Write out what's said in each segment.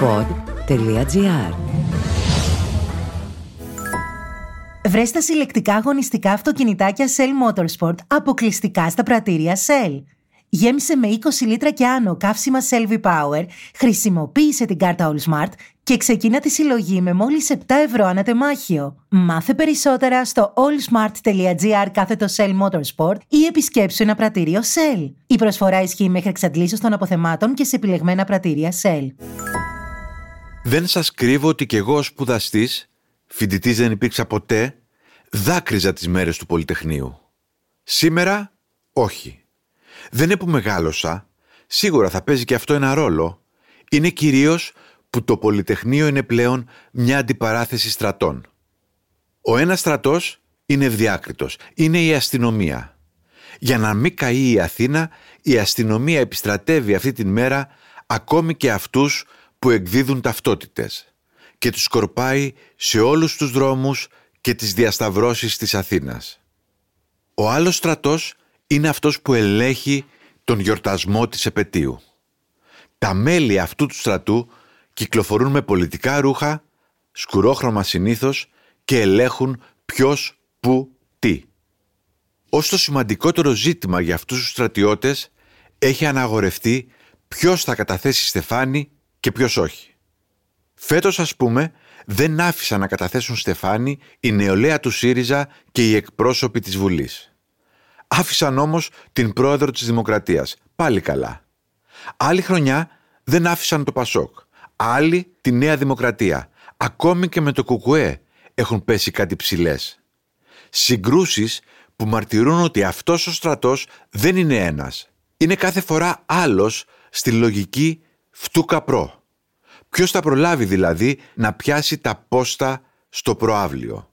pod.gr Βρες τα συλλεκτικά αγωνιστικά αυτοκινητάκια Shell Motorsport αποκλειστικά στα πρατήρια Shell. Γέμισε με 20 λίτρα και άνω καύσιμα Selvi Power, χρησιμοποίησε την κάρτα All Smart και ξεκίνα τη συλλογή με μόλις 7 ευρώ ανά τεμάχιο. Μάθε περισσότερα στο allsmart.gr κάθετο Shell Motorsport ή επισκέψου ένα πρατήριο Shell. Η προσφορά ισχύει μέχρι εξαντλήσεως των αποθεμάτων και σε επιλεγμένα πρατήρια Shell. Δεν σας κρύβω ότι κι εγώ σπουδαστής, φοιτητής δεν υπήρξα ποτέ, δάκρυζα τις μέρες του Πολυτεχνείου. Σήμερα, όχι. Δεν είναι που μεγάλωσα, σίγουρα θα παίζει και αυτό ένα ρόλο. Είναι κυρίως που το Πολυτεχνείο είναι πλέον μια αντιπαράθεση στρατών. Ο ένας στρατός είναι ευδιάκριτος, είναι η αστυνομία. Για να μην καεί η Αθήνα, η αστυνομία επιστρατεύει αυτή την μέρα ακόμη και αυτούς που εκδίδουν ταυτότητες και τους σκορπάει σε όλους τους δρόμους και τις διασταυρώσεις της Αθήνας. Ο άλλος στρατός είναι αυτός που ελέγχει τον γιορτασμό της επαιτίου. Τα μέλη αυτού του στρατού κυκλοφορούν με πολιτικά ρούχα, σκουρόχρωμα συνήθως και ελέγχουν ποιος, πού, τι. Ως το σημαντικότερο ζήτημα για αυτούς τους στρατιώτες έχει αναγορευτεί ποιος θα καταθέσει στεφάνι και ποιος όχι. Φέτος ας πούμε δεν άφησαν να καταθέσουν στεφάνι η νεολαία του ΣΥΡΙΖΑ και οι εκπρόσωποι της Βουλής. Άφησαν όμως την πρόεδρο της Δημοκρατίας. Πάλι καλά. Άλλη χρονιά δεν άφησαν το Πασόκ. Άλλοι τη Νέα Δημοκρατία. Ακόμη και με το Κουκουέ έχουν πέσει κάτι ψηλές. Συγκρούσεις που μαρτυρούν ότι αυτός ο στρατός δεν είναι ένας. Είναι κάθε φορά άλλος στη λογική φτού καπρό. Ποιος θα προλάβει δηλαδή να πιάσει τα πόστα στο προάβλιο;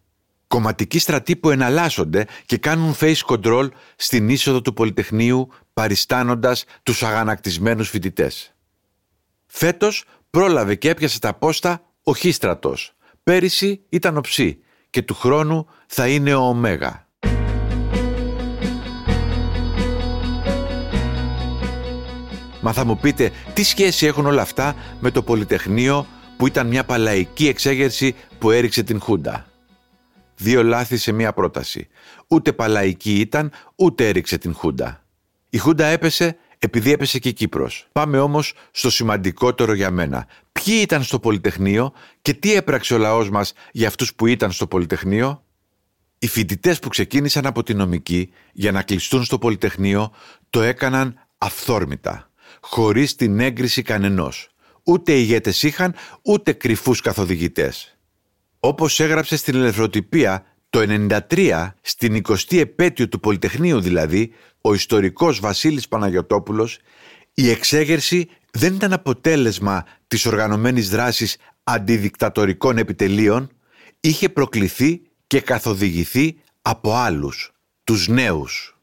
Κομματικοί στρατοί που εναλλάσσονται και κάνουν face control στην είσοδο του Πολυτεχνείου παριστάνοντας τους αγανακτισμένους φοιτητές. Φέτος πρόλαβε και έπιασε τα πόστα ο Χίστρατος. Πέρυσι ήταν ο Ψή και του χρόνου θα είναι ο Ωμέγα. Μα θα μου πείτε τι σχέση έχουν όλα αυτά με το Πολυτεχνείο που ήταν μια παλαϊκή εξέγερση που έριξε την Χούντα; Δύο λάθη σε μια πρόταση. Ούτε παλαϊκή ήταν, ούτε έριξε την Χούντα. Η Χούντα έπεσε επειδή έπεσε και η Κύπρος. Πάμε όμως στο σημαντικότερο για μένα. Ποιοι ήταν στο Πολυτεχνείο και τι έπραξε ο λαός μας για αυτούς που ήταν στο Πολυτεχνείο; Οι φοιτητές που ξεκίνησαν από τη νομική για να κλειστούν στο Πολυτεχνείο το έκαναν αυθόρμητα, χωρίς την έγκριση κανενός. Ούτε ηγέτες είχαν, ούτε κρυφούς καθοδηγητές. Όπως έγραψε στην ελευθεροτυπία το 1993, στην 20η επέτειο του Πολυτεχνείου δηλαδή, ο ιστορικός Βασίλης Παναγιωτόπουλος, η εξέγερση δεν ήταν αποτέλεσμα της οργανωμένης δράσης αντιδικτατορικών επιτελείων, είχε προκληθεί και καθοδηγηθεί από άλλους, τους νέους.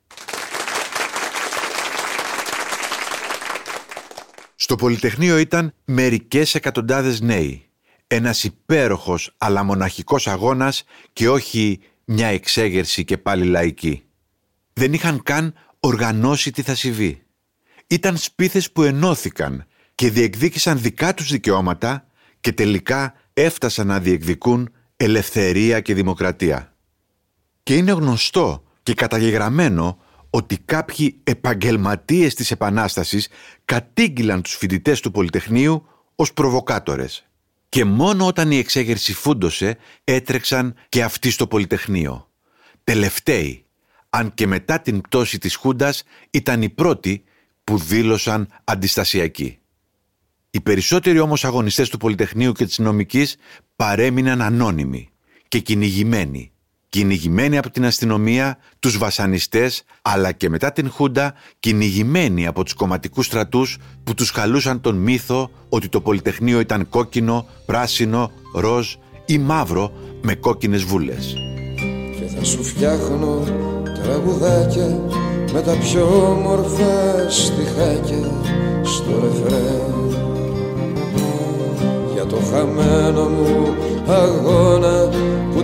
Στο Πολυτεχνείο ήταν μερικές εκατοντάδες νέοι. Ένας υπέροχος αλλά μοναχικός αγώνας και όχι μια εξέγερση και πάλι λαϊκή. Δεν είχαν καν οργανώσει τι θα συμβεί. Ήταν σπίθες που ενώθηκαν και διεκδίκησαν δικά τους δικαιώματα και τελικά έφτασαν να διεκδικούν ελευθερία και δημοκρατία. Και είναι γνωστό και καταγεγραμμένο ότι κάποιοι επαγγελματίες της Επανάστασης κατήγγυλαν τους φοιτητές του Πολυτεχνείου ως προβοκάτορες. Και μόνο όταν η εξέγερση φούντωσε έτρεξαν και αυτοί στο Πολυτεχνείο. Τελευταίοι, αν και μετά την πτώση της Χούντας ήταν οι πρώτοι που δήλωσαν αντιστασιακοί. Οι περισσότεροι όμως αγωνιστές του Πολυτεχνείου και της νομικής παρέμειναν ανώνυμοι και κυνηγημένοι. Κυνηγημένοι από την αστυνομία, τους βασανιστές, αλλά και μετά την Χούντα κυνηγημένοι από τους κομματικούς στρατούς που τους χαλούσαν τον μύθο ότι το Πολυτεχνείο ήταν κόκκινο, πράσινο, ροζ ή μαύρο με κόκκινες βούλες. Και θα σου φτιάχνω τραγουδάκια με τα πιο όμορφα στιχάκια στο ρεφρέν για το χαμένο μου αγώνα που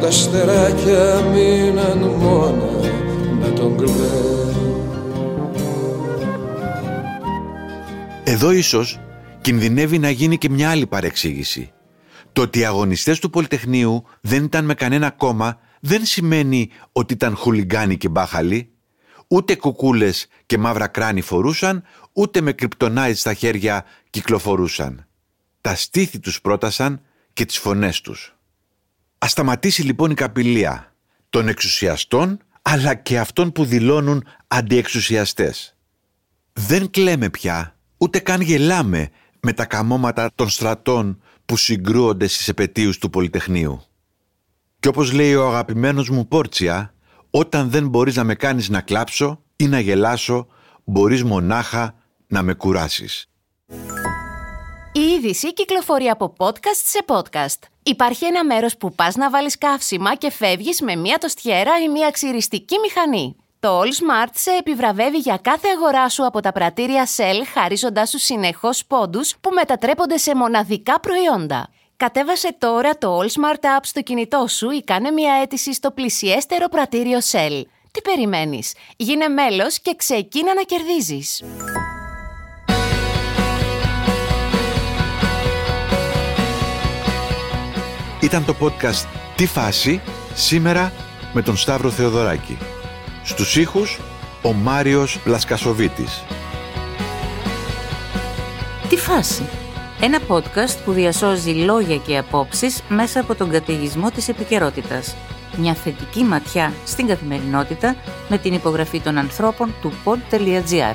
τα στεράκια μείναν μόνα με τον κλαί Εδώ ίσως κινδυνεύει να γίνει και μια άλλη παρεξήγηση. Το ότι οι αγωνιστές του Πολυτεχνείου δεν ήταν με κανένα κόμμα δεν σημαίνει ότι ήταν χουλιγκάνοι και μπάχαλοι, ούτε κουκούλες και μαύρα κράνη φορούσαν, ούτε με κρυπτονάιτ στα χέρια κυκλοφορούσαν. Τα στήθη τους πρότασαν και τις φωνές τους. Ας σταματήσει λοιπόν η καπηλεία των εξουσιαστών αλλά και αυτών που δηλώνουν αντιεξουσιαστές. Δεν κλαίμε πια, ούτε καν γελάμε με τα καμώματα των στρατών που συγκρούονται στις επαιτίους του Πολυτεχνείου. Και όπως λέει ο αγαπημένος μου Πόρτσια, όταν δεν μπορείς να με κάνεις να κλάψω ή να γελάσω, μπορείς μονάχα να με κουράσεις. Η είδηση κυκλοφορεί από podcast σε podcast. Υπάρχει ένα μέρος που πας να βάλεις καύσιμα και φεύγεις με μία τοστιέρα ή μία ξυριστική μηχανή. Το All Smart σε επιβραβεύει για κάθε αγορά σου από τα πρατήρια Shell χαρίζοντάς σου συνεχώς πόντους που μετατρέπονται σε μοναδικά προϊόντα. Κατέβασε τώρα το All Smart App στο κινητό σου ή κάνε μια αίτηση στο πλησιέστερο πρατήριο Shell. Τι περιμένεις; Γίνε μέλος και ξεκίνα να κερδίζεις. Ήταν το podcast «Τι φάση» σήμερα με τον Σταύρο Θεοδωράκη. Στους ήχους ο Μάριος Λασκασοβίτης. «Τι φάση» Ένα podcast που διασώζει λόγια και απόψεις μέσα από τον καταιγισμό της επικαιρότητας. Μια θετική ματιά στην καθημερινότητα με την υπογραφή των ανθρώπων του pod.gr.